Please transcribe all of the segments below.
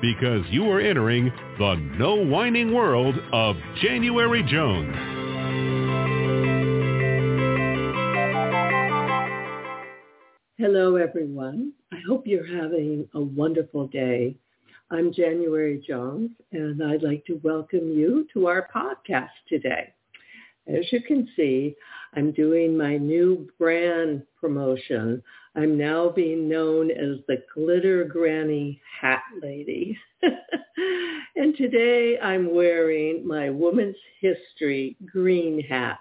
because you are entering the no whining world of January Jones. Hello, everyone. I hope you're having a wonderful day. I'm January Jones, and I'd like to welcome you to our podcast today. As you can see, I'm doing my new brand promotion. I'm now being known as the Glitter Granny Hat Lady. and today I'm wearing my Woman's History green hat.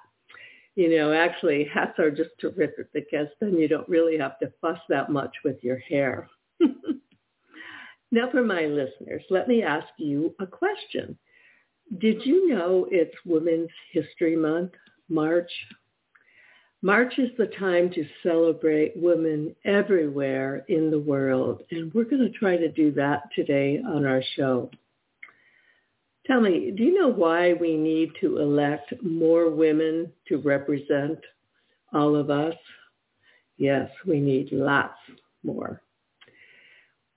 You know, actually, hats are just terrific because then you don't really have to fuss that much with your hair. now for my listeners, let me ask you a question. Did you know it's Women's History Month, March? March is the time to celebrate women everywhere in the world, and we're going to try to do that today on our show. Tell me, do you know why we need to elect more women to represent all of us? Yes, we need lots more.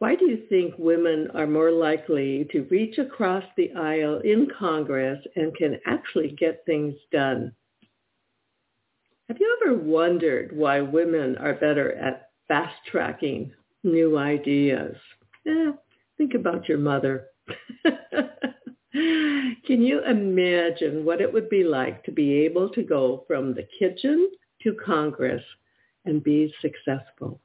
Why do you think women are more likely to reach across the aisle in Congress and can actually get things done? Have you ever wondered why women are better at fast-tracking new ideas? Eh, think about your mother. Can you imagine what it would be like to be able to go from the kitchen to Congress and be successful?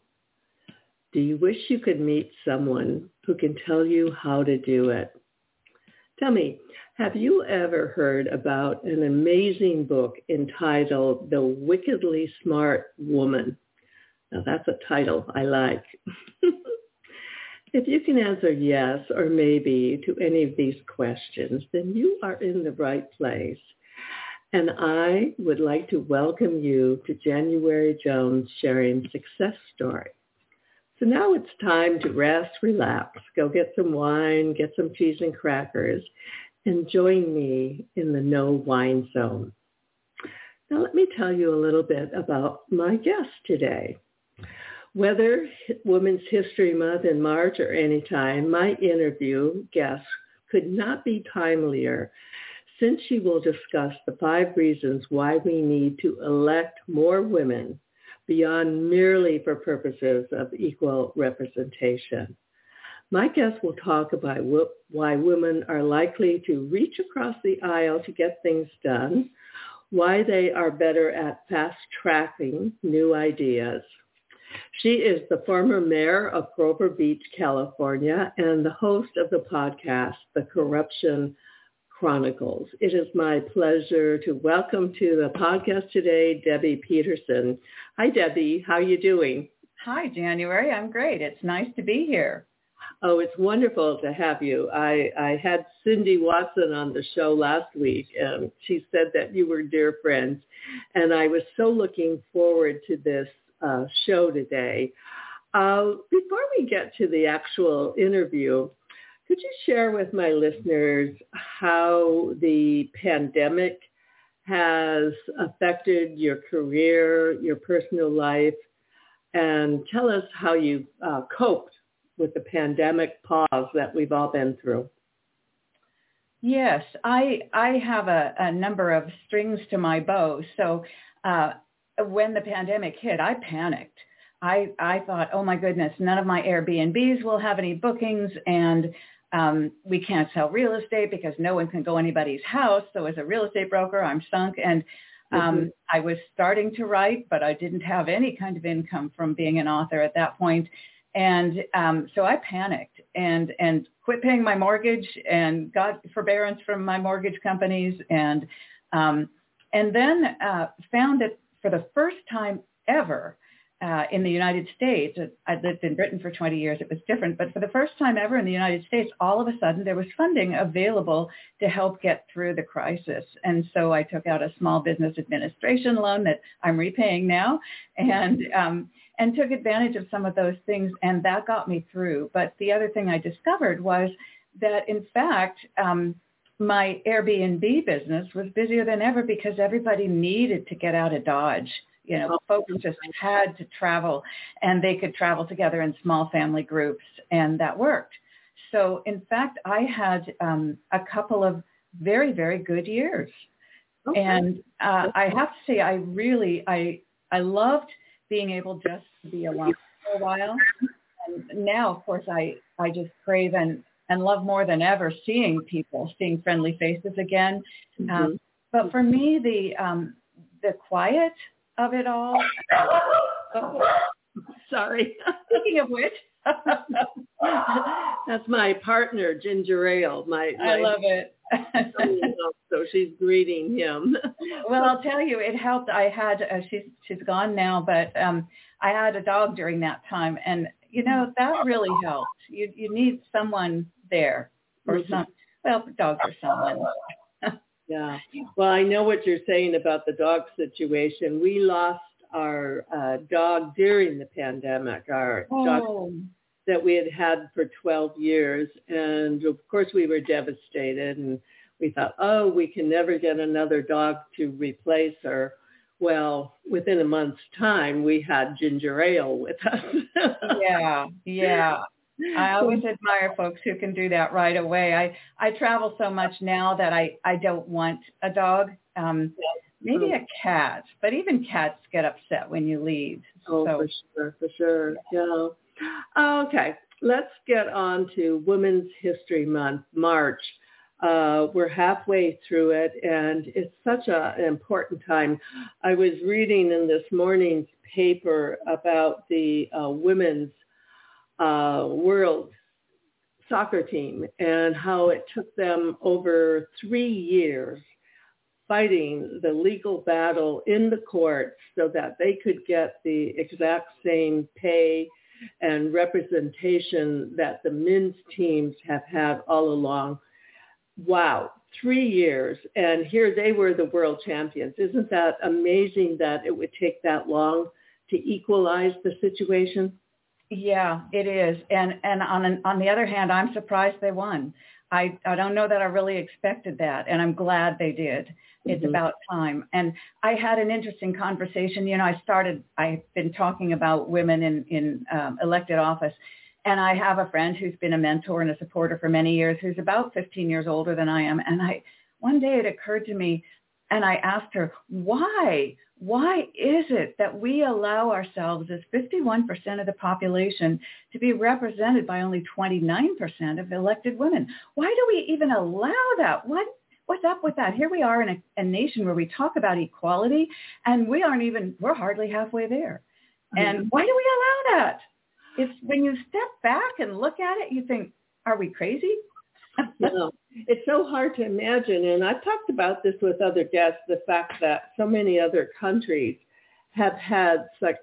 Do you wish you could meet someone who can tell you how to do it? Tell me, have you ever heard about an amazing book entitled The Wickedly Smart Woman? Now that's a title I like. if you can answer yes or maybe to any of these questions, then you are in the right place. And I would like to welcome you to January Jones sharing success story. So now it's time to rest, relax, go get some wine, get some cheese and crackers, and join me in the no wine zone. Now let me tell you a little bit about my guest today. Whether Women's History Month in March or any time, my interview guest could not be timelier since she will discuss the five reasons why we need to elect more women beyond merely for purposes of equal representation. My guest will talk about why women are likely to reach across the aisle to get things done, why they are better at fast-tracking new ideas. She is the former mayor of Grover Beach, California, and the host of the podcast, The Corruption Chronicles. It is my pleasure to welcome to the podcast today Debbie Peterson. Hi, Debbie. How are you doing? Hi, January. I'm great. It's nice to be here. Oh, it's wonderful to have you. I, I had Cindy Watson on the show last week, and she said that you were dear friends. And I was so looking forward to this uh, show today. Uh, before we get to the actual interview, Could you share with my listeners how the pandemic has affected your career, your personal life, and tell us how you uh, coped with the pandemic pause that we've all been through. Yes, I I have a, a number of strings to my bow. So uh, when the pandemic hit, I panicked. I I thought, oh my goodness, none of my Airbnbs will have any bookings, and um, we can't sell real estate because no one can go anybody's house. So as a real estate broker, I'm sunk. And um, mm-hmm. I was starting to write, but I didn't have any kind of income from being an author at that point. And um, so I panicked and and quit paying my mortgage and got forbearance from my mortgage companies and um, and then uh, found that for the first time ever, uh, in the United States, I lived in Britain for 20 years, it was different, but for the first time ever in the United States, all of a sudden there was funding available to help get through the crisis. And so I took out a small business administration loan that I'm repaying now and, um, and took advantage of some of those things and that got me through. But the other thing I discovered was that in fact, um, my Airbnb business was busier than ever because everybody needed to get out of Dodge you know, folks just had to travel and they could travel together in small family groups and that worked. So in fact, I had um, a couple of very, very good years. Okay. And uh, I have to say, I really, I, I loved being able just to be alone for a while. And now, of course, I, I just crave and, and love more than ever seeing people, seeing friendly faces again. Mm-hmm. Um, but for me, the, um, the quiet of it all. oh, sorry. Speaking of which, that's my partner, Ginger Ale. My, my I love it. so she's greeting him. well, I'll tell you, it helped. I had uh, she's she's gone now, but um I had a dog during that time, and you know that really helped. You you need someone there, or mm-hmm. some well, dogs are someone. Yeah. Well, I know what you're saying about the dog situation. We lost our uh, dog during the pandemic, our oh. dog that we had had for 12 years. And of course we were devastated and we thought, oh, we can never get another dog to replace her. Well, within a month's time, we had ginger ale with us. yeah, yeah. I always admire folks who can do that right away. I I travel so much now that I I don't want a dog. Um, maybe a cat, but even cats get upset when you leave. Oh, so. for sure, for sure. Yeah. Okay, let's get on to Women's History Month, March. Uh, we're halfway through it, and it's such a, an important time. I was reading in this morning's paper about the uh, women's uh, world soccer team and how it took them over three years fighting the legal battle in the courts so that they could get the exact same pay and representation that the men's teams have had all along. Wow, three years. And here they were the world champions. Isn't that amazing that it would take that long to equalize the situation? Yeah, it is. And and on an, on the other hand, I'm surprised they won. I I don't know that I really expected that, and I'm glad they did. It's mm-hmm. about time. And I had an interesting conversation. You know, I started. I've been talking about women in in um, elected office, and I have a friend who's been a mentor and a supporter for many years, who's about 15 years older than I am. And I one day it occurred to me, and I asked her why why is it that we allow ourselves as 51% of the population to be represented by only 29% of elected women? Why do we even allow that? What what's up with that? Here we are in a, a nation where we talk about equality and we aren't even we're hardly halfway there. And mm-hmm. why do we allow that? It's when you step back and look at it, you think, are we crazy? no, it's so hard to imagine. And I've talked about this with other guests, the fact that so many other countries have had such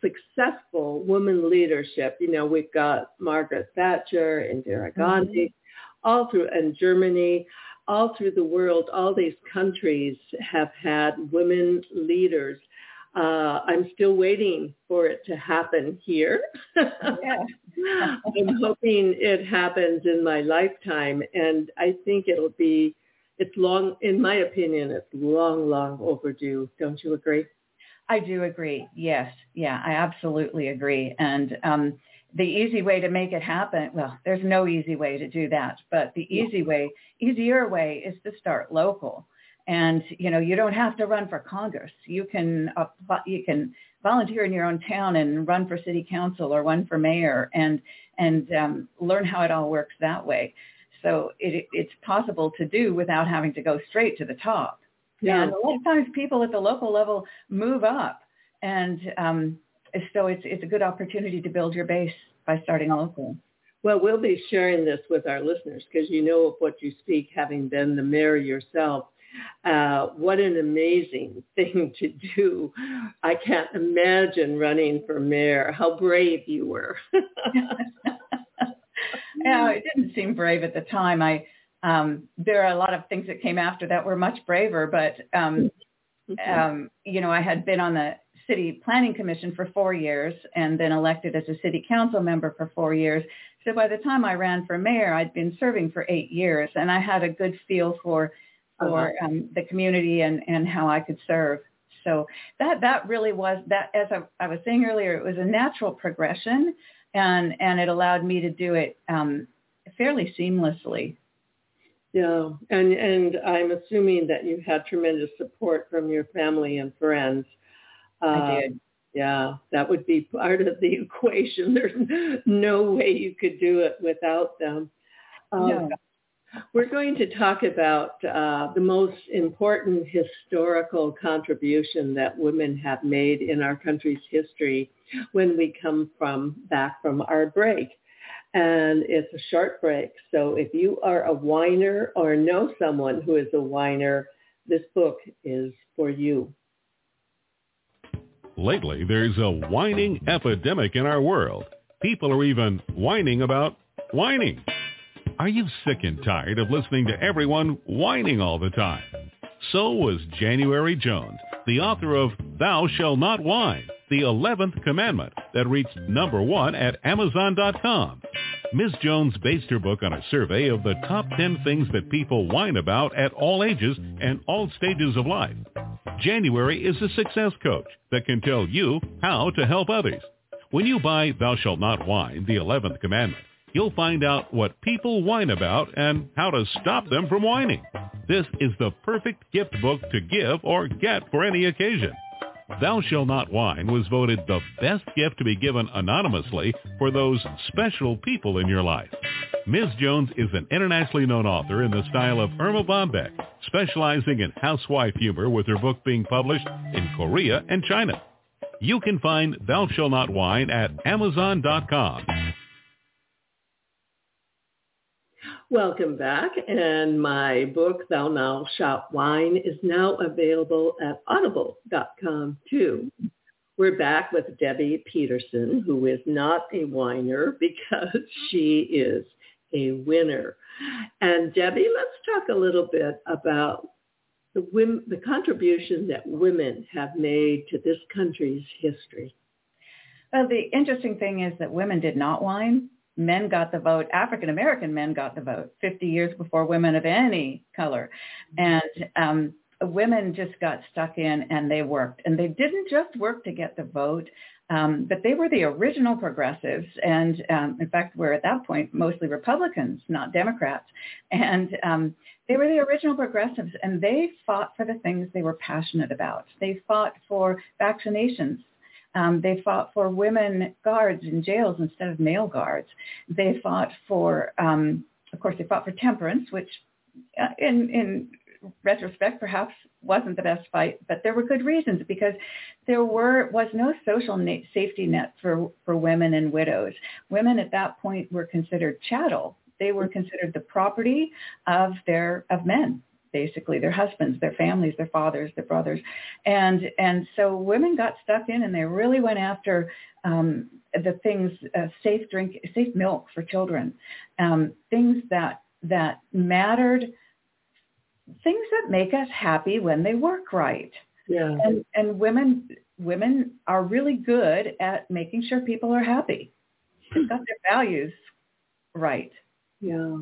successful women leadership. You know, we've got Margaret Thatcher, Indira Gandhi, mm-hmm. all through, and Germany, all through the world, all these countries have had women leaders. Uh, I'm still waiting for it to happen here. I'm hoping it happens in my lifetime, and I think it'll be. It's long, in my opinion, it's long, long overdue. Don't you agree? I do agree. Yes. Yeah, I absolutely agree. And um, the easy way to make it happen, well, there's no easy way to do that, but the easy way, easier way is to start local. And, you know, you don't have to run for Congress. You can, apply, you can volunteer in your own town and run for city council or run for mayor and, and um, learn how it all works that way. So it, it's possible to do without having to go straight to the top. Yeah. And a lot of times people at the local level move up. And um, so it's, it's a good opportunity to build your base by starting local. Well, we'll be sharing this with our listeners because you know of what you speak, having been the mayor yourself. Uh, what an amazing thing to do. I can't imagine running for mayor. How brave you were. it didn't seem brave at the time. I um, there are a lot of things that came after that were much braver, but um, um, you know, I had been on the city planning commission for four years and then elected as a city council member for four years. So by the time I ran for mayor, I'd been serving for eight years, and I had a good feel for for Uh-huh. um, the community and and how I could serve. So that that really was that as I, I was saying earlier, it was a natural progression, and and it allowed me to do it um, fairly seamlessly. Yeah, and and I'm assuming that you had tremendous support from your family and friends. I Uh, did. Yeah, that would be part of the equation. There's no way you could do it without them. Um, No. We're going to talk about uh, the most important historical contribution that women have made in our country's history when we come from back from our break. And it's a short break. So if you are a whiner or know someone who is a whiner, this book is for you. Lately, there's a whining epidemic in our world. People are even whining about whining. Are you sick and tired of listening to everyone whining all the time? So was January Jones, the author of Thou Shall Not Whine, the 11th commandment that reached number one at Amazon.com. Ms. Jones based her book on a survey of the top 10 things that people whine about at all ages and all stages of life. January is a success coach that can tell you how to help others. When you buy Thou Shalt Not Whine, the 11th commandment, you'll find out what people whine about and how to stop them from whining. This is the perfect gift book to give or get for any occasion. Thou Shall Not Whine was voted the best gift to be given anonymously for those special people in your life. Ms. Jones is an internationally known author in the style of Erma Bombeck, specializing in housewife humor with her book being published in Korea and China. You can find Thou Shall Not Whine at Amazon.com. Welcome back. And my book, Thou Now Shalt Whine, is now available at audible.com too. We're back with Debbie Peterson, who is not a whiner because she is a winner. And Debbie, let's talk a little bit about the, women, the contribution that women have made to this country's history. Well, the interesting thing is that women did not whine. Men got the vote. African American men got the vote 50 years before women of any color, and um, women just got stuck in and they worked. And they didn't just work to get the vote, um, but they were the original progressives. And um, in fact, we're at that point mostly Republicans, not Democrats. And um, they were the original progressives, and they fought for the things they were passionate about. They fought for vaccinations. Um, they fought for women guards in jails instead of male guards. They fought for, um, of course, they fought for temperance, which uh, in, in retrospect perhaps wasn't the best fight, but there were good reasons because there were was no social na- safety net for, for women and widows. Women at that point were considered chattel. They were considered the property of their of men basically their husbands, their families, their fathers, their brothers, and and so women got stuck in, and they really went after um, the things uh, safe drink, safe milk for children, um, things that that mattered, things that make us happy when they work right, Yeah. and and women women are really good at making sure people are happy. They've got their values right. Yeah.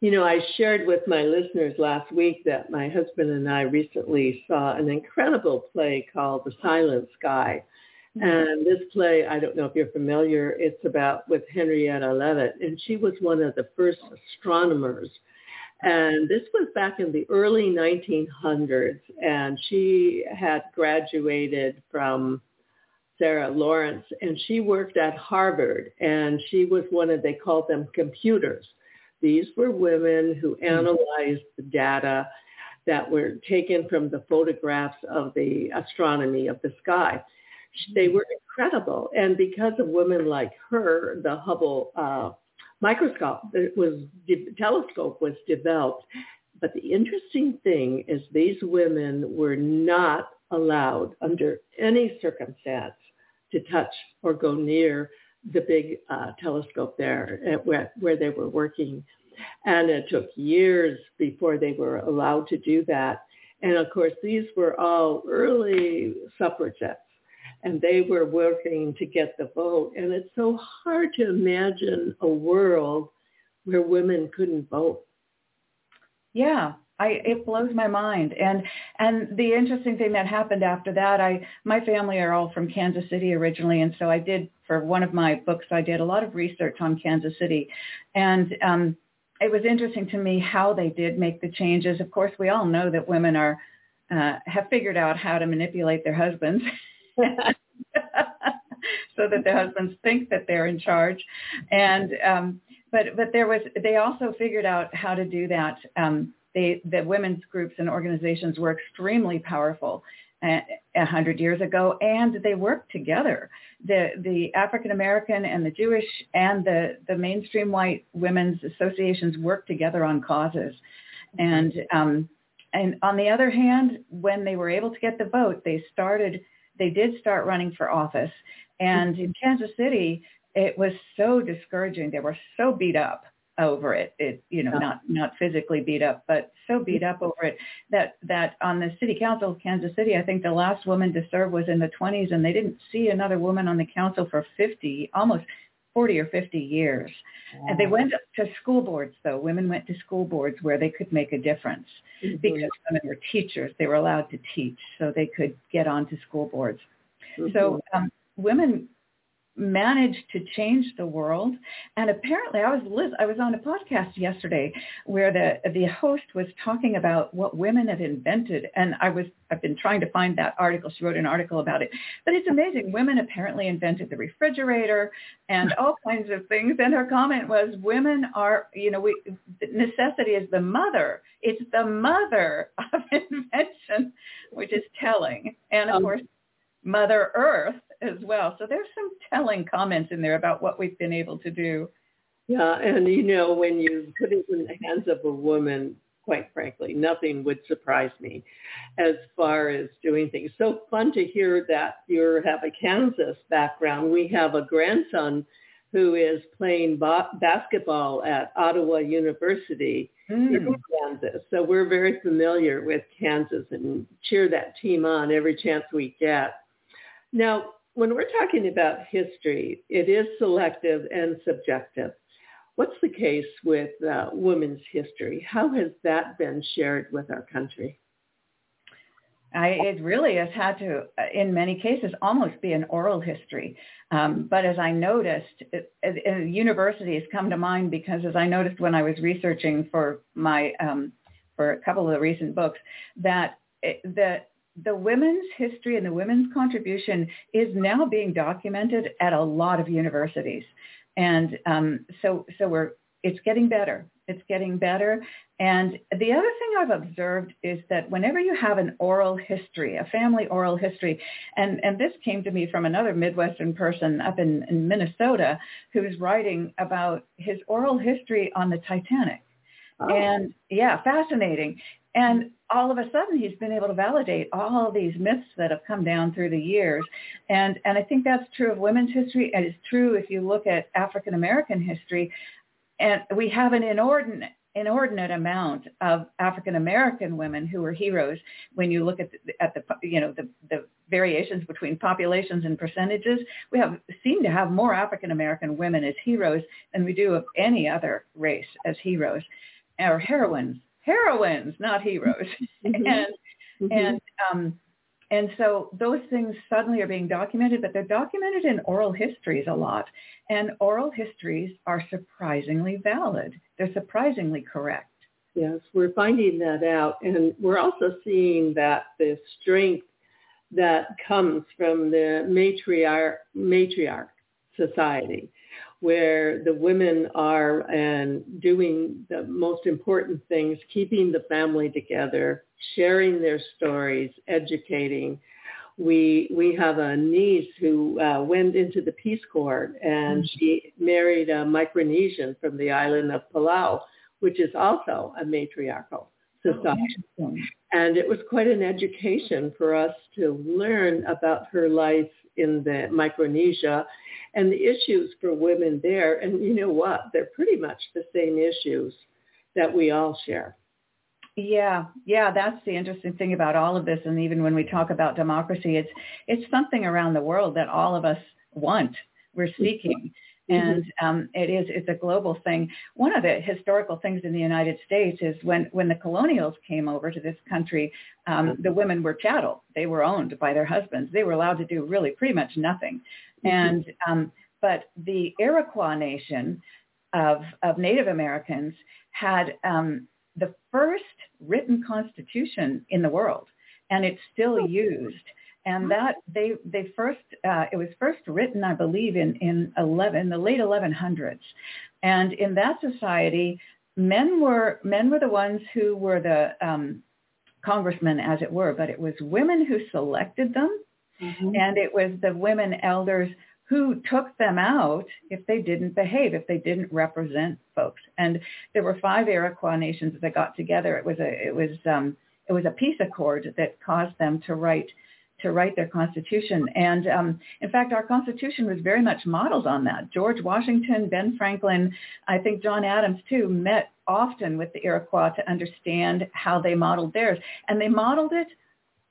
You know, I shared with my listeners last week that my husband and I recently saw an incredible play called The Silent Sky. Mm-hmm. And this play, I don't know if you're familiar, it's about with Henrietta Leavitt, and she was one of the first astronomers. And this was back in the early 1900s, and she had graduated from Sarah Lawrence, and she worked at Harvard, and she was one of, they called them computers. These were women who hmm. analyzed the data that were taken from the photographs of the astronomy of the sky. They hmm. were incredible. And because of women like her, the Hubble uh, microscope was the telescope was developed. But the interesting thing is these women were not allowed under any circumstance to touch or go near the big uh, telescope there where, where they were working. And it took years before they were allowed to do that. And of course, these were all early suffragettes and they were working to get the vote. And it's so hard to imagine a world where women couldn't vote. Yeah, I, it blows my mind. And and the interesting thing that happened after that, I my family are all from Kansas City originally, and so I did for one of my books, I did a lot of research on Kansas City, and um, it was interesting to me how they did make the changes. Of course, we all know that women are uh, have figured out how to manipulate their husbands. so that their husbands think that they're in charge and um but but there was they also figured out how to do that um they, the women's groups and organizations were extremely powerful uh, a hundred years ago, and they worked together. The the African American and the Jewish and the the mainstream white women's associations worked together on causes, and um, and on the other hand, when they were able to get the vote, they started they did start running for office, and in Kansas City, it was so discouraging. They were so beat up over it. It you know not not physically beat up, but so beat up over it that that on the city council of Kansas City, I think the last woman to serve was in the 20s, and they didn't see another woman on the council for 50, almost 40 or 50 years. Wow. And they went to school boards, though. Women went to school boards where they could make a difference mm-hmm. because women were teachers. They were allowed to teach, so they could get onto school boards. Mm-hmm. So um, women managed to change the world. And apparently, I was Liz. I was on a podcast yesterday where the the host was talking about what women have invented, and I was I've been trying to find that article. She wrote an article about it, but it's amazing. Women apparently invented the refrigerator and all kinds of things. And her comment was, "Women are, you know, we necessity is the mother. It's the mother of invention, which is telling. And of um, course." Mother Earth as well. So there's some telling comments in there about what we've been able to do. Yeah, and you know, when you put it in the hands of a woman, quite frankly, nothing would surprise me as far as doing things. So fun to hear that you have a Kansas background. We have a grandson who is playing ba- basketball at Ottawa University mm. in Kansas. So we're very familiar with Kansas and cheer that team on every chance we get. Now, when we're talking about history, it is selective and subjective. What's the case with uh, women's history? How has that been shared with our country? I, it really has had to, uh, in many cases, almost be an oral history. Um, but as I noticed, it, it, universities come to mind because as I noticed when I was researching for my um, for a couple of the recent books, that it, that the women's history and the women's contribution is now being documented at a lot of universities. And um, so, so we're, it's getting better. It's getting better. And the other thing I've observed is that whenever you have an oral history, a family oral history, and, and this came to me from another Midwestern person up in, in Minnesota who's writing about his oral history on the Titanic. Oh. And yeah, fascinating. And all of a sudden, he's been able to validate all these myths that have come down through the years. And, and I think that's true of women's history. And it's true if you look at African American history. And we have an inordinate, inordinate amount of African American women who were heroes. When you look at the, at the you know the, the variations between populations and percentages, we have seem to have more African American women as heroes than we do of any other race as heroes or heroines. Heroines, not heroes. Mm-hmm. and mm-hmm. and um, and so those things suddenly are being documented, but they're documented in oral histories a lot. And oral histories are surprisingly valid. They're surprisingly correct. Yes, we're finding that out. And we're also seeing that the strength that comes from the matriarch, matriarch society where the women are and doing the most important things, keeping the family together, sharing their stories, educating. We we have a niece who uh, went into the Peace Corps and mm-hmm. she married a Micronesian from the island of Palau, which is also a matriarchal oh, society. Oh, and it was quite an education for us to learn about her life in the Micronesia and the issues for women there. And you know what? They're pretty much the same issues that we all share. Yeah, yeah, that's the interesting thing about all of this. And even when we talk about democracy, it's it's something around the world that all of us want. We're seeking. Mm-hmm. And um, it is it's a global thing. One of the historical things in the United States is when when the colonials came over to this country, um, the women were chattel. They were owned by their husbands. They were allowed to do really pretty much nothing. Mm-hmm. And um, but the Iroquois nation of of Native Americans had um, the first written constitution in the world, and it's still oh. used. And that they they first uh, it was first written, I believe, in in eleven the late 1100s, and in that society, men were men were the ones who were the um, congressmen, as it were, but it was women who selected them, mm-hmm. and it was the women elders who took them out if they didn't behave, if they didn't represent folks. And there were five Iroquois nations that got together. It was a it was um, it was a peace accord that caused them to write to write their constitution. And um, in fact, our constitution was very much modeled on that. George Washington, Ben Franklin, I think John Adams too, met often with the Iroquois to understand how they modeled theirs. And they modeled it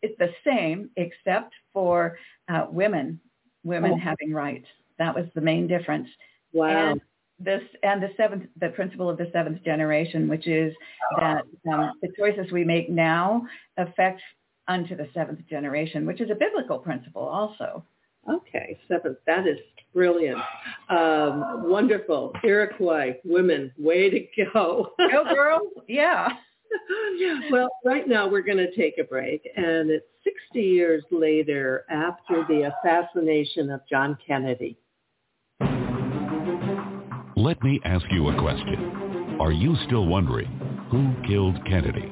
it's the same except for uh, women women oh. having rights. That was the main difference. Wow. And this and the seventh, the principle of the seventh generation, which is that um, the choices we make now affect unto the seventh generation, which is a biblical principle also. Okay, seventh. That is brilliant. Um, wonderful. Iroquois women, way to go. go girl. Yeah. well, right now we're going to take a break, and it's 60 years later after the assassination of John Kennedy. Let me ask you a question. Are you still wondering who killed Kennedy?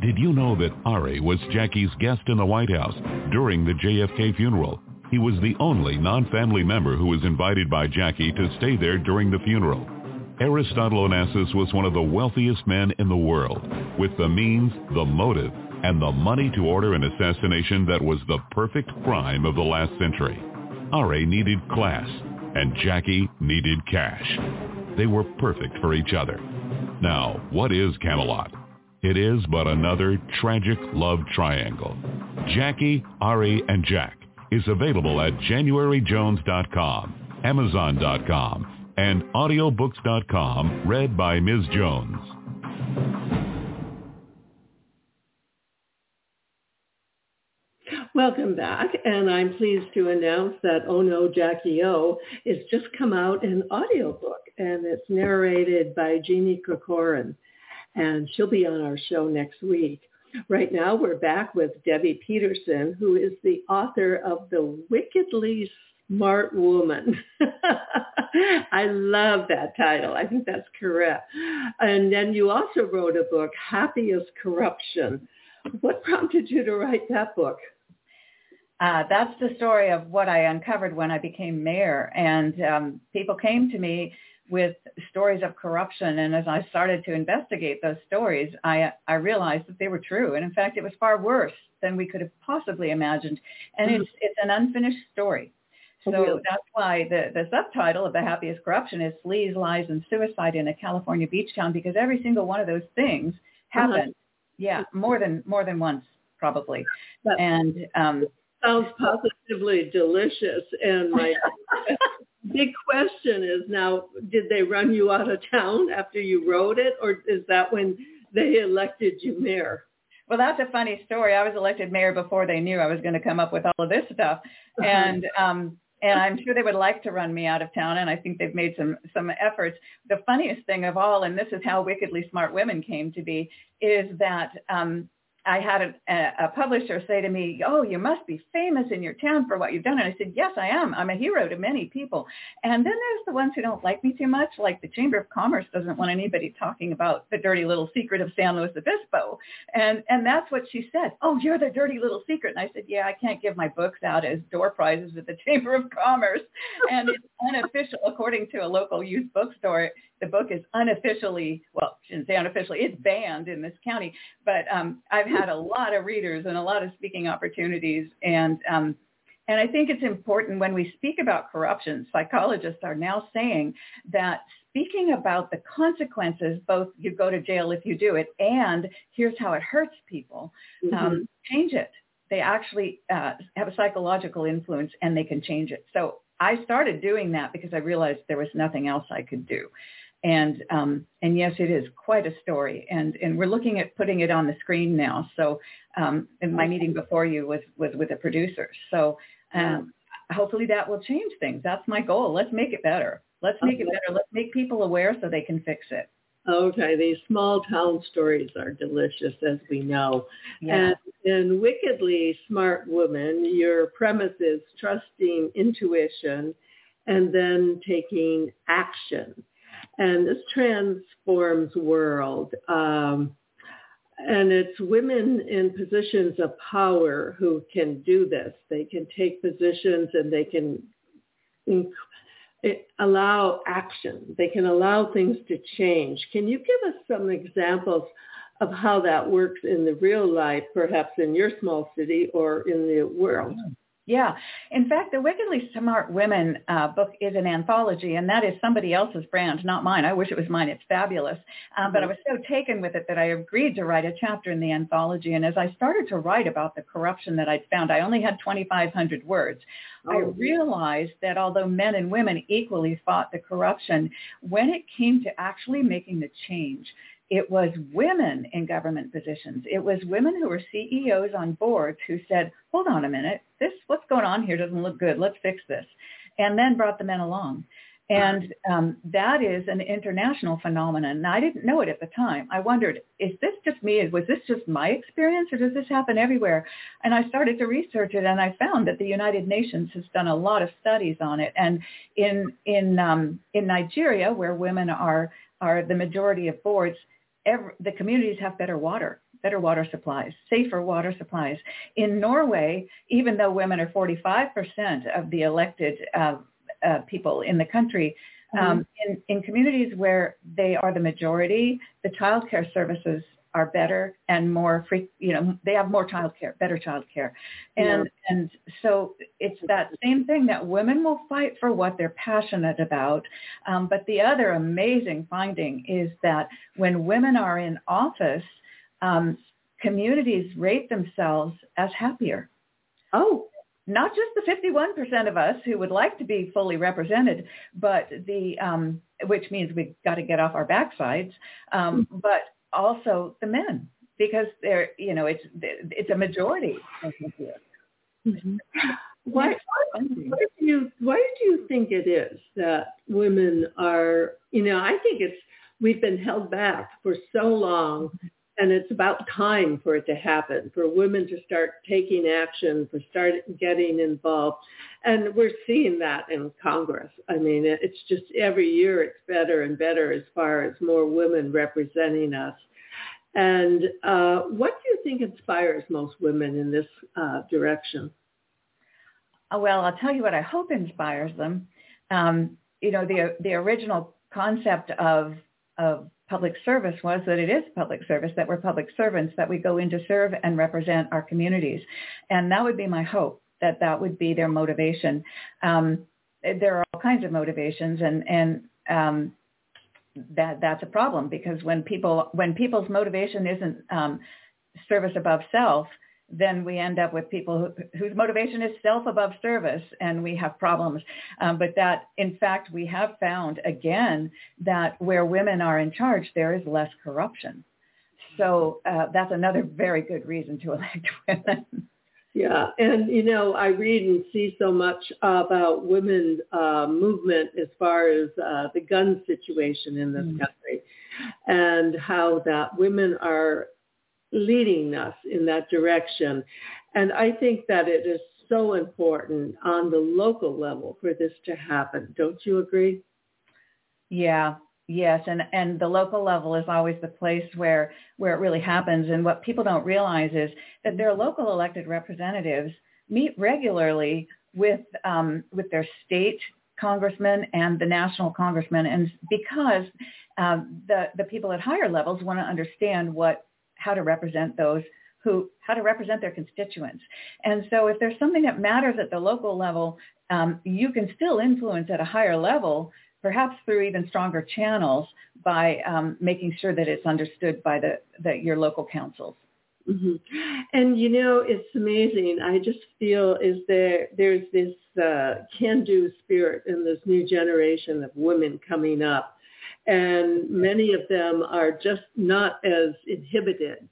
Did you know that Ari was Jackie's guest in the White House during the JFK funeral? He was the only non-family member who was invited by Jackie to stay there during the funeral. Aristotle Onassis was one of the wealthiest men in the world, with the means, the motive, and the money to order an assassination that was the perfect crime of the last century. Ari needed class, and Jackie needed cash. They were perfect for each other. Now, what is Camelot? It is but another tragic love triangle. Jackie, Ari, and Jack is available at JanuaryJones.com, Amazon.com, and audiobooks.com read by Ms. Jones. Welcome back, and I'm pleased to announce that Oh No Jackie O is just come out in audiobook, and it's narrated by Jeannie Corcoran, and she'll be on our show next week. Right now, we're back with Debbie Peterson, who is the author of the wickedly Smart Woman. I love that title. I think that's correct. And then you also wrote a book, Happiest Corruption. What prompted you to write that book? Uh, that's the story of what I uncovered when I became mayor. And um, people came to me with stories of corruption. And as I started to investigate those stories, I, I realized that they were true. And in fact, it was far worse than we could have possibly imagined. And mm-hmm. it's, it's an unfinished story. So really? that's why the, the subtitle of The Happiest Corruption is Sleaze, Lies, and Suicide in a California Beach Town because every single one of those things uh-huh. happened. Uh-huh. Yeah, more than more than once probably. And um, sounds positively delicious. And my big question is now, did they run you out of town after you wrote it, or is that when they elected you mayor? Well, that's a funny story. I was elected mayor before they knew I was going to come up with all of this stuff, uh-huh. and um, and I'm sure they would like to run me out of town, and I think they've made some some efforts. The funniest thing of all, and this is how wickedly smart women came to be, is that um, I had a, a publisher say to me, "Oh, you must be famous in your town for what you've done." And I said, "Yes, I am. I'm a hero to many people." And then there's the ones who don't like me too much, like the Chamber of Commerce doesn't want anybody talking about the dirty little secret of San Luis Obispo. And and that's what she said. "Oh, you're the dirty little secret." And I said, "Yeah, I can't give my books out as door prizes at the Chamber of Commerce, and it's unofficial according to a local youth bookstore." The book is unofficially, well, shouldn't say unofficially, it's banned in this county, but um, I've had a lot of readers and a lot of speaking opportunities. And, um, and I think it's important when we speak about corruption, psychologists are now saying that speaking about the consequences, both you go to jail if you do it, and here's how it hurts people, um, mm-hmm. um, change it. They actually uh, have a psychological influence and they can change it. So I started doing that because I realized there was nothing else I could do. And um, and yes, it is quite a story, and and we're looking at putting it on the screen now. So um, and my meeting before you was was with a producer. So um, hopefully that will change things. That's my goal. Let's make it better. Let's make it better. Let's make people aware so they can fix it. Okay, these small town stories are delicious, as we know. Yeah. And in Wickedly Smart Woman, your premise is trusting intuition and then taking action and this transforms world. Um, and it's women in positions of power who can do this. They can take positions and they can allow action. They can allow things to change. Can you give us some examples of how that works in the real life, perhaps in your small city or in the world? Yeah. In fact, the Wickedly Smart Women uh, book is an anthology, and that is somebody else's brand, not mine. I wish it was mine. It's fabulous. Um, But I mm-hmm. was so taken with it that I agreed to write a chapter in the anthology. And as I started to write about the corruption that I'd found, I only had 2,500 words. Oh. I realized that although men and women equally fought the corruption, when it came to actually making the change, it was women in government positions. It was women who were CEOs on boards who said, hold on a minute, this, what's going on here doesn't look good. Let's fix this. And then brought the men along. And um, that is an international phenomenon. And I didn't know it at the time. I wondered, is this just me? Was this just my experience or does this happen everywhere? And I started to research it and I found that the United Nations has done a lot of studies on it. And in, in, um, in Nigeria, where women are, are the majority of boards, every, the communities have better water, better water supplies, safer water supplies. In Norway, even though women are 45% of the elected uh, uh, people in the country, mm-hmm. um, in, in communities where they are the majority, the child care services are better and more free, you know, they have more child care, better child care. And, yeah. and so it's that same thing that women will fight for what they're passionate about. Um, but the other amazing finding is that when women are in office, um, communities rate themselves as happier. Oh, not just the 51% of us who would like to be fully represented, but the, um, which means we've got to get off our backsides, um, mm-hmm. but also the men because they're you know it's it's a majority. Mm-hmm. Why, why do you why do you think it is that women are you know I think it's we've been held back for so long and it's about time for it to happen, for women to start taking action, for start getting involved. And we're seeing that in Congress. I mean, it's just every year it's better and better as far as more women representing us. And uh, what do you think inspires most women in this uh, direction? Uh, well, I'll tell you what I hope inspires them. Um, you know, the the original concept of of public service was that it is public service, that we're public servants, that we go in to serve and represent our communities. And that would be my hope, that that would be their motivation. Um, there are all kinds of motivations and, and um, that that's a problem because when people when people's motivation isn't um, service above self, then we end up with people who, whose motivation is self above service and we have problems. Um, but that, in fact, we have found again that where women are in charge, there is less corruption. So uh, that's another very good reason to elect women. Yeah, and you know, I read and see so much about women uh, movement as far as uh, the gun situation in this mm. country, and how that women are leading us in that direction. And I think that it is so important on the local level for this to happen. Don't you agree? Yeah, yes. And, and the local level is always the place where, where it really happens. And what people don't realize is that their local elected representatives meet regularly with, um, with their state congressmen and the national congressmen. And because um, the, the people at higher levels want to understand what how to represent those who, how to represent their constituents. And so if there's something that matters at the local level, um, you can still influence at a higher level, perhaps through even stronger channels by um, making sure that it's understood by the, the your local councils. Mm-hmm. And you know, it's amazing. I just feel is there there's this uh, can-do spirit in this new generation of women coming up and many of them are just not as inhibited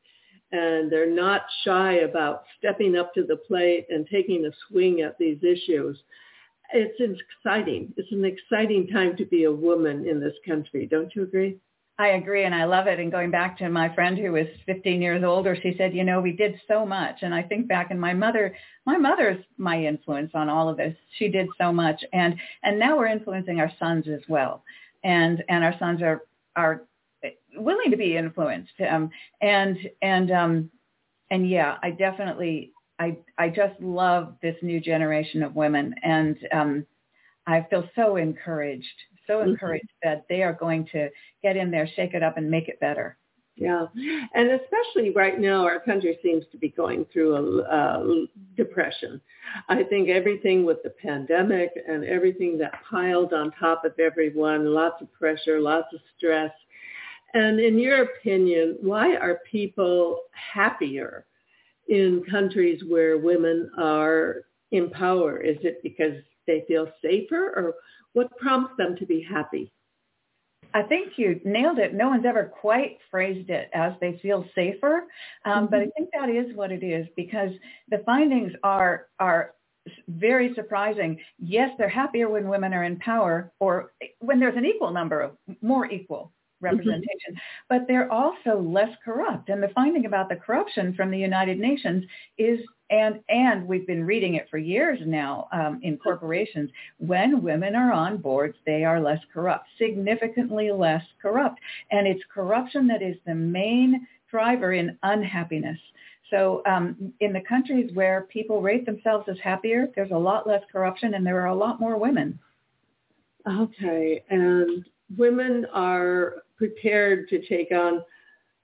and they're not shy about stepping up to the plate and taking a swing at these issues. It's exciting. It's an exciting time to be a woman in this country. Don't you agree? I agree and I love it. And going back to my friend who was 15 years older, she said, you know, we did so much. And I think back and my mother, my mother's my influence on all of this. She did so much. And, and now we're influencing our sons as well and and our sons are are willing to be influenced. Um, and and um, and yeah, I definitely I I just love this new generation of women, and um, I feel so encouraged, so mm-hmm. encouraged mm-hmm. that they are going to get in there, shake it up, and make it better. Yeah, and especially right now, our country seems to be going through a uh, depression. I think everything with the pandemic and everything that piled on top of everyone, lots of pressure, lots of stress. And in your opinion, why are people happier in countries where women are in power? Is it because they feel safer or what prompts them to be happy? I think you nailed it. No one's ever quite phrased it as they feel safer, um, mm-hmm. but I mm-hmm. think that is what it is because the findings are are very surprising. Yes, they're happier when women are in power or when there's an equal number of more equal representation, mm-hmm. but they're also less corrupt. And the finding about the corruption from the United Nations is, and and we've been reading it for years now um, in corporations. When women are on boards, they are less corrupt, significantly less corrupt, and it's corruption that is the main driver in unhappiness. So um, in the countries where people rate themselves as happier, there's a lot less corruption and there are a lot more women. Okay, and women are prepared to take on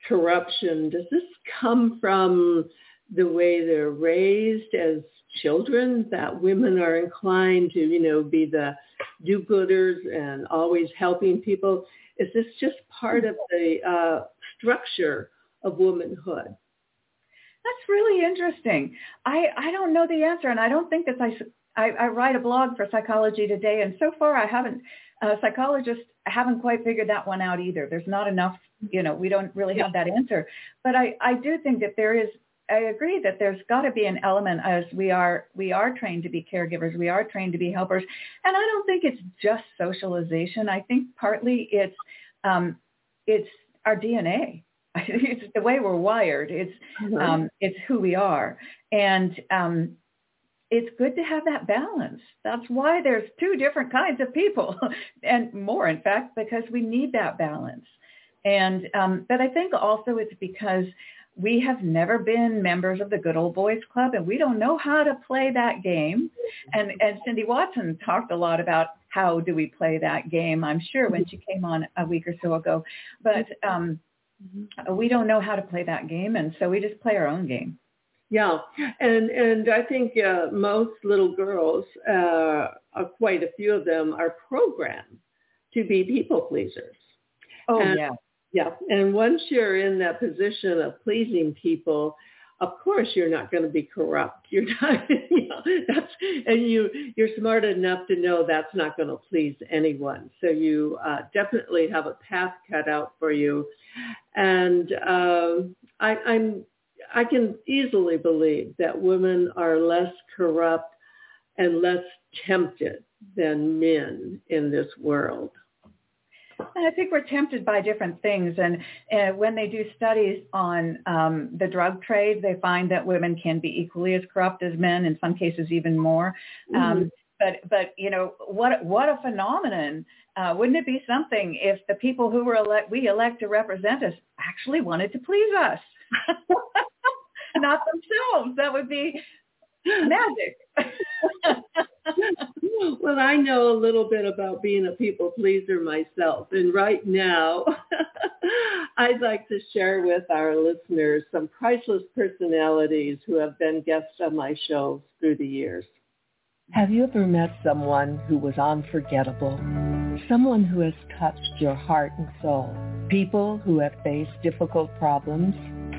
corruption. Does this come from the way they're raised as children that women are inclined to, you know, be the do-gooders and always helping people? Is this just part of the uh, structure of womanhood? That's really interesting. I, I don't know the answer, and I don't think that I, I, I write a blog for Psychology Today, and so far I haven't uh, psychologists haven't quite figured that one out either. There's not enough, you know, we don't really have that answer. But I, I do think that there is, I agree that there's got to be an element as we are, we are trained to be caregivers. We are trained to be helpers. And I don't think it's just socialization. I think partly it's, um, it's our DNA. it's the way we're wired. It's Uh-huh. um, it's who we are, and um, it's good to have that balance. That's why there's two different kinds of people, and more, in fact, because we need that balance. And um, but I think also it's because we have never been members of the good old boys club and we don't know how to play that game. And, and Cindy Watson talked a lot about how do we play that game, I'm sure, when she came on a week or so ago. But um, we don't know how to play that game. And so we just play our own game. Yeah, and and I think uh, most little girls, uh, uh, quite a few of them, are programmed to be people pleasers. Oh, And- yeah. Yeah, and once you're in that position of pleasing people, of course you're not going to be corrupt. You're not, you know, that's, and you you're smart enough to know that's not going to please anyone. So you uh, definitely have a path cut out for you, and um, I, I'm I can easily believe that women are less corrupt and less tempted than men in this world. And I think we're tempted by different things. And uh, when they do studies on um, the drug trade, they find that women can be equally as corrupt as men, in some cases even more. Um, but, but you know, what what a phenomenon! Uh, wouldn't it be something if the people who were elect, we elect to represent us actually wanted to please us, not themselves? That would be magic. well, I know a little bit about being a people pleaser myself. And right now, I'd like to share with our listeners some priceless personalities who have been guests on my shows through the years. Have you ever met someone who was unforgettable? Someone who has touched your heart and soul? People who have faced difficult problems?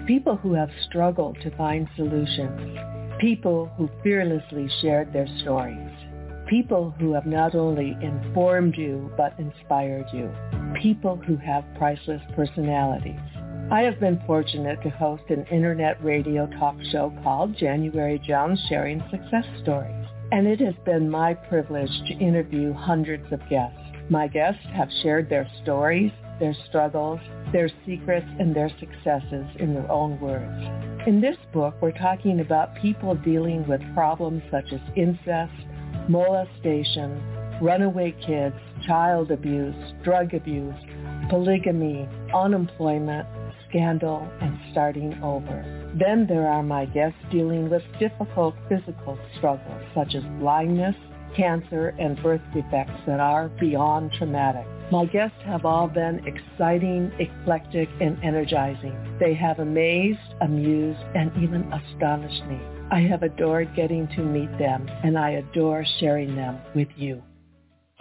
People who have struggled to find solutions? People who fearlessly shared their stories? People who have not only informed you but inspired you? People who have priceless personalities? I have been fortunate to host an internet radio talk show called January Jones Sharing Success Stories and it has been my privilege to interview hundreds of guests. My guests have shared their stories, their struggles, their secrets, and their successes in their own words. In this book, we're talking about people dealing with problems such as incest, molestation, runaway kids, child abuse, drug abuse, polygamy, unemployment, scandal, and starting over. Then there are my guests dealing with difficult physical struggles such as blindness, cancer, and birth defects that are beyond traumatic. My guests have all been exciting, eclectic, and energizing. They have amazed, amused, and even astonished me. I have adored getting to meet them, and I adore sharing them with you.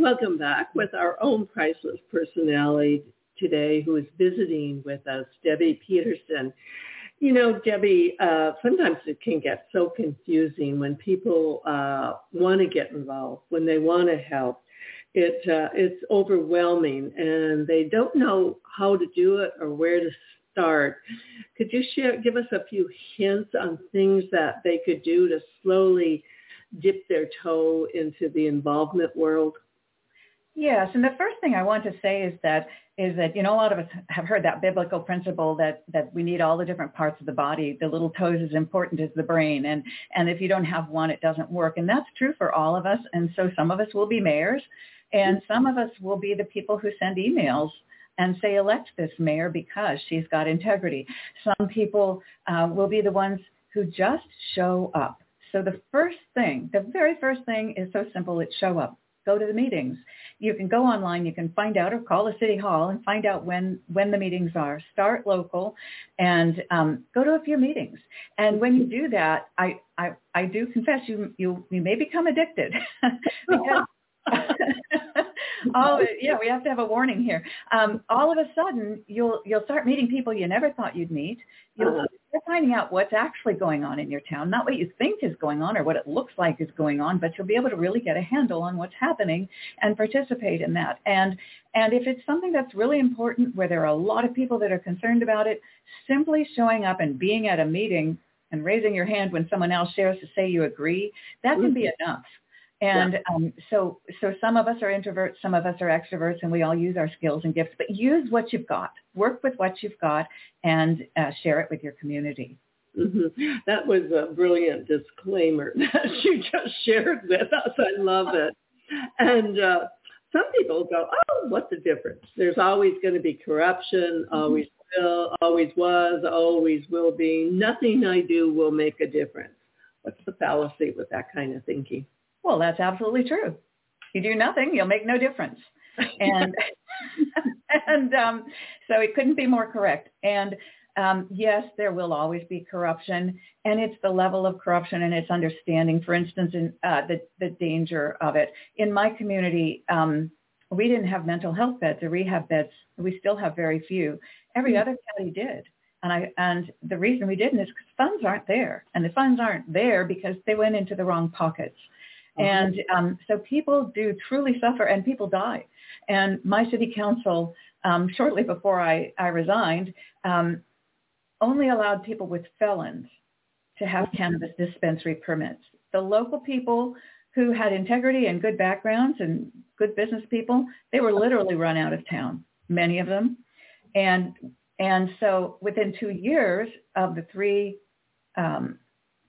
Welcome back with our own priceless personality today who is visiting with us, Debbie Peterson. You know, Debbie, uh, sometimes it can get so confusing when people uh, want to get involved, when they want to help. It uh, it's overwhelming, and they don't know how to do it or where to start. Could you share, give us a few hints on things that they could do to slowly dip their toe into the involvement world? Yes, and the first thing I want to say is that is that you know a lot of us have heard that biblical principle that that we need all the different parts of the body. The little toes is as important as the brain, and and if you don't have one, it doesn't work. And that's true for all of us. And so some of us will be mayors, and some of us will be the people who send emails and say elect this mayor because she's got integrity. Some people uh, will be the ones who just show up. So the first thing, the very first thing is so simple, it's show up. Go to the meetings. You can go online, you can find out or call the city hall and find out when, when the meetings are. Start local and um, go to a few meetings. And when you do that, I, I, I do confess you, you, you may become addicted because all yeah, we have to have a warning here. Um, all of a sudden, you'll you'll start meeting people you never thought you'd meet. You'll start finding out what's actually going on in your town, not what you think is going on or what it looks like is going on, but you'll be able to really get a handle on what's happening and participate in that. And and if it's something that's really important, where there are a lot of people that are concerned about it, simply showing up and being at a meeting and raising your hand when someone else shares to say you agree, that can be mm-hmm. enough. And yeah. um, so, so some of us are introverts, some of us are extroverts, and we all use our skills and gifts. But use what you've got. Work with what you've got, and uh, share it with your community. Mm-hmm. That was a brilliant disclaimer that you just shared with us. I love it. And uh, some people go, "Oh, what's the difference? There's always going to be corruption. Mm-hmm. Always will. Always was. Always will be. Nothing I do will make a difference." What's the fallacy with that kind of thinking? Well, that's absolutely true. You do nothing, you'll make no difference. And and um, so it couldn't be more correct. And um, yes, there will always be corruption, and it's the level of corruption and its understanding. For instance, in uh, the the danger of it in my community, um, we didn't have mental health beds or rehab beds. We still have very few. Every mm-hmm. other county did. And I and the reason we didn't is because funds aren't there, and the funds aren't there because they went into the wrong pockets. Mm-hmm. And um, so people do truly suffer and people die. And my city council, um, shortly before I, I resigned, um, only allowed people with felons to have mm-hmm. cannabis dispensary permits. The local people who had integrity and good backgrounds and good business people, they were literally run out of town, many of them. And and so within two years of the three um,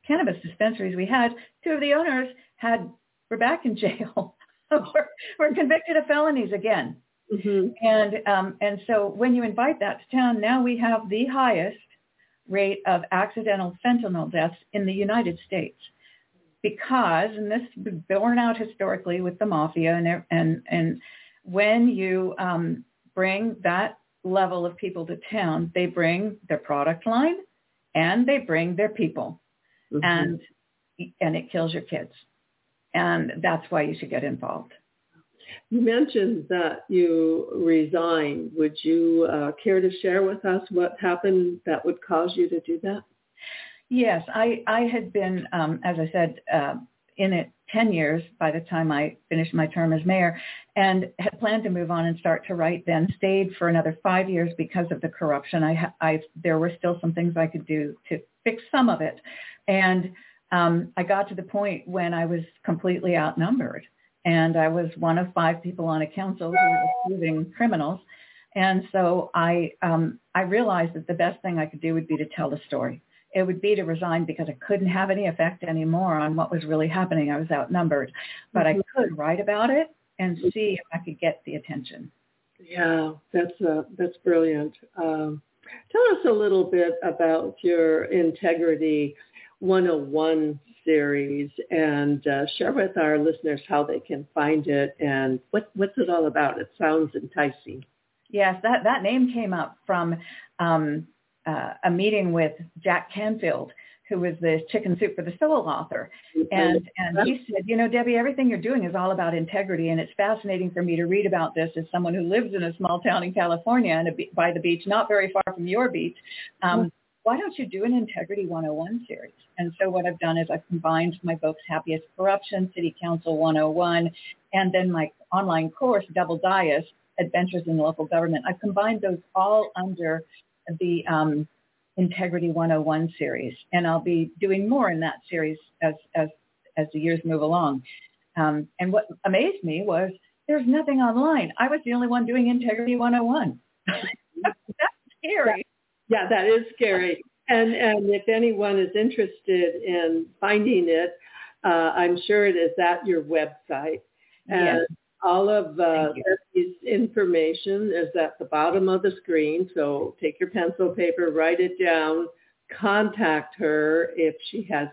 cannabis dispensaries we had, two of the owners had were back in jail. we're, we're convicted of felonies again. Mm-hmm. And um, and so when you invite that to town, now we have the highest rate of accidental fentanyl deaths in the United States because, and this was borne out historically with the mafia, and and and when you um, bring that level of people to town, they bring their product line and they bring their people, mm-hmm. and and it kills your kids. And that's why you should get involved. You mentioned that you resigned. Would you uh, care to share with us what happened that would cause you to do that? Yes, I, I had been, um, as I said, uh, in it 10 years by the time I finished my term as mayor and had planned to move on and start to write then, stayed for another five years because of the corruption. I, I, there were still some things I could do to fix some of it. And um, I got to the point when I was completely outnumbered. And I was one of five people on a council who were approving criminals. And so I, um, I realized that the best thing I could do would be to tell the story. It would be to resign because I couldn't have any effect anymore on what was really happening. I was outnumbered. But I mm-hmm. could write about it and see if I could get the attention. Yeah, that's uh, that's brilliant. Um, tell us a little bit about your integrity 101 series and uh, share with our listeners how they can find it and what, what's it all about. It sounds enticing. Yes, that, that name came up from um, uh, a meeting with Jack Canfield, who was the Chicken Soup for the Soul author. And, and he said, you know, Debbie, everything you're doing is all about integrity. And it's fascinating for me to read about this as someone who lives in a small town in California and a, by the beach, not very far from your beach. Um, why don't you do an Integrity 101 series? And so what I've done is I've combined my books, Happiest Corruption, City Council 101, and then my online course, Double Dias, Adventures in Local Government. I've combined those all under the um, Integrity 101 series, and I'll be doing more in that series as, as, as the years move along. Um, and what amazed me was there's nothing online. I was the only one doing Integrity 101. That's scary. Yeah, that is scary. And and if anyone is interested in finding it, uh, I'm sure it is at your website. And yes. All of uh, Bethany's information is at the bottom of the screen. So take your pencil, paper, write it down, contact her if she has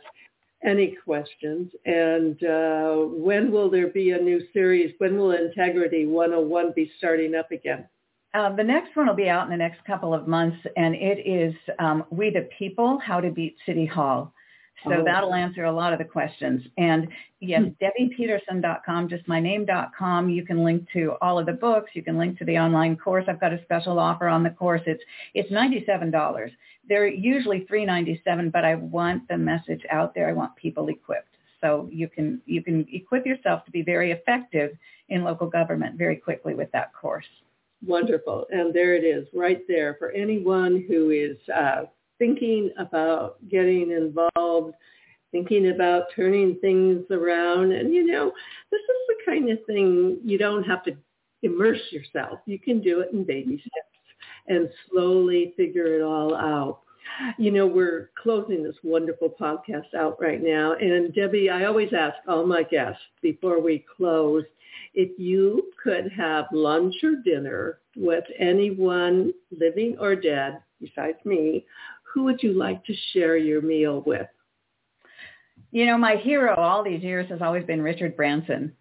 any questions. And uh, when will there be a new series? When will Integrity 101 be starting up again? Uh, the next one will be out in the next couple of months, and it is um, We the People, How to Beat City Hall. So oh. that'll answer a lot of the questions. And yes, hmm. DebbiePeterson.com, just my name.com. You can link to all of the books. You can link to the online course. I've got a special offer on the course. It's it's $97. They're usually 397, but I want the message out there. I want people equipped. So you can you can equip yourself to be very effective in local government very quickly with that course. Wonderful. And there it is right there for anyone who is uh, thinking about getting involved, thinking about turning things around. And, you know, this is the kind of thing you don't have to immerse yourself. You can do it in baby steps and slowly figure it all out. You know, we're closing this wonderful podcast out right now. And Debbie, I always ask all my guests before we close, if you could have lunch or dinner with anyone living or dead besides me, who would you like to share your meal with? You know, my hero all these years has always been Richard Branson.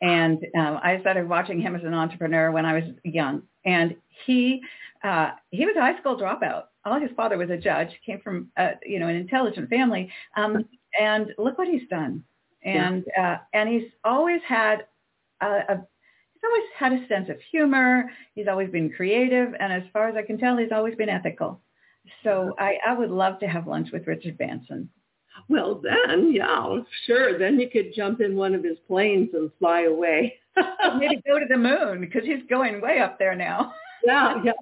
And um, I started watching him as an entrepreneur when I was young. And he uh, he was a high school dropout. All his father was a judge, came from uh, you know an intelligent family, um, and look what he's done. And yeah. uh, and he's always had a, a he's always had a sense of humor. He's always been creative, and as far as I can tell, he's always been ethical. So I, I would love to have lunch with Richard Branson. Well, then, yeah, sure. Then you could jump in one of his planes and fly away. Maybe go to the moon because he's going way up there now. yeah, yeah.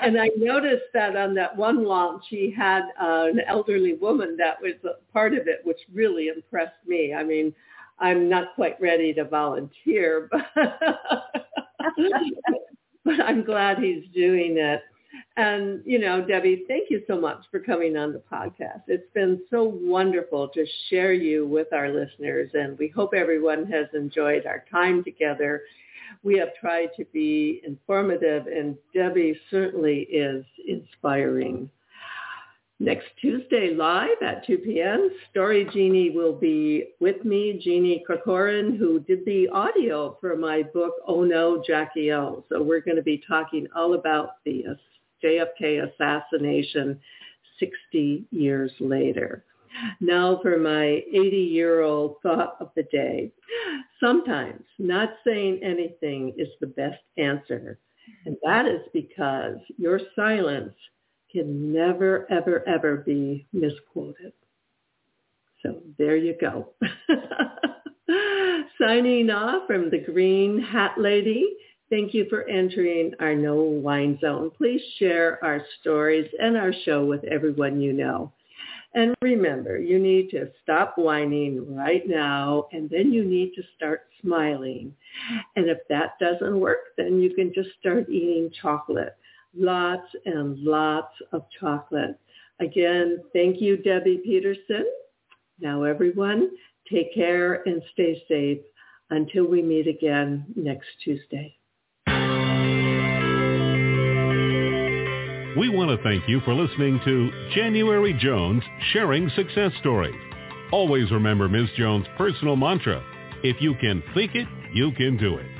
And I noticed that on that one launch, he had uh, an elderly woman that was a part of it, which really impressed me. I mean, I'm not quite ready to volunteer, but, but I'm glad he's doing it. And, you know, Debbie, thank you so much for coming on the podcast. It's been so wonderful to share you with our listeners, and we hope everyone has enjoyed our time together. We have tried to be informative, and Debbie certainly is inspiring. Next Tuesday, live at 2 p.m., Story Genie will be with me, Jeannie Corcoran, who did the audio for my book, Oh No, Jackie O. So we're going to be talking all about the JFK assassination 60 years later. Now for my 80-year-old thought of the day. Sometimes not saying anything is the best answer. And that is because your silence can never, ever, ever be misquoted. So there you go. Signing off from the Green Hat Lady. Thank you for entering our No Whine Zone. Please share our stories and our show with everyone you know. And remember, you need to stop whining right now, and then you need to start smiling. And if that doesn't work, then you can just start eating chocolate. Lots and lots of chocolate. Again, thank you, Debbie Peterson. Now, everyone, take care and stay safe until we meet again next Tuesday. We want to thank you for listening to January Jones Sharing Success Stories. Always remember Ms. Jones' personal mantra, if you can think it, you can do it.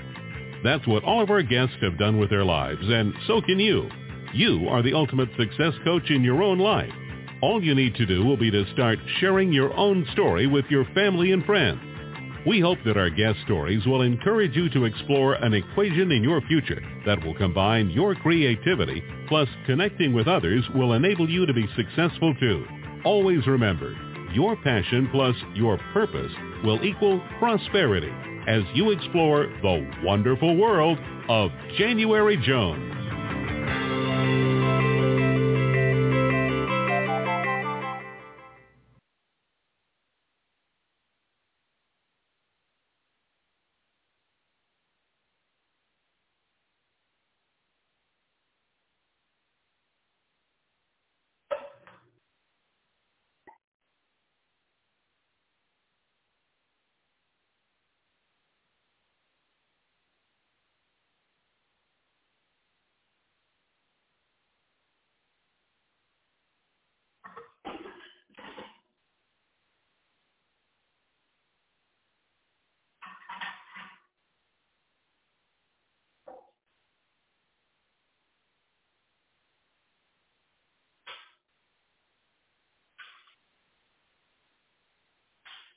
That's what all of our guests have done with their lives, and so can you. You are the ultimate success coach in your own life. All you need to do will be to start sharing your own story with your family and friends. We hope that our guest stories will encourage you to explore an equation in your future that will combine your creativity plus connecting with others will enable you to be successful too. Always remember, your passion plus your purpose will equal prosperity as you explore the wonderful world of January Jones.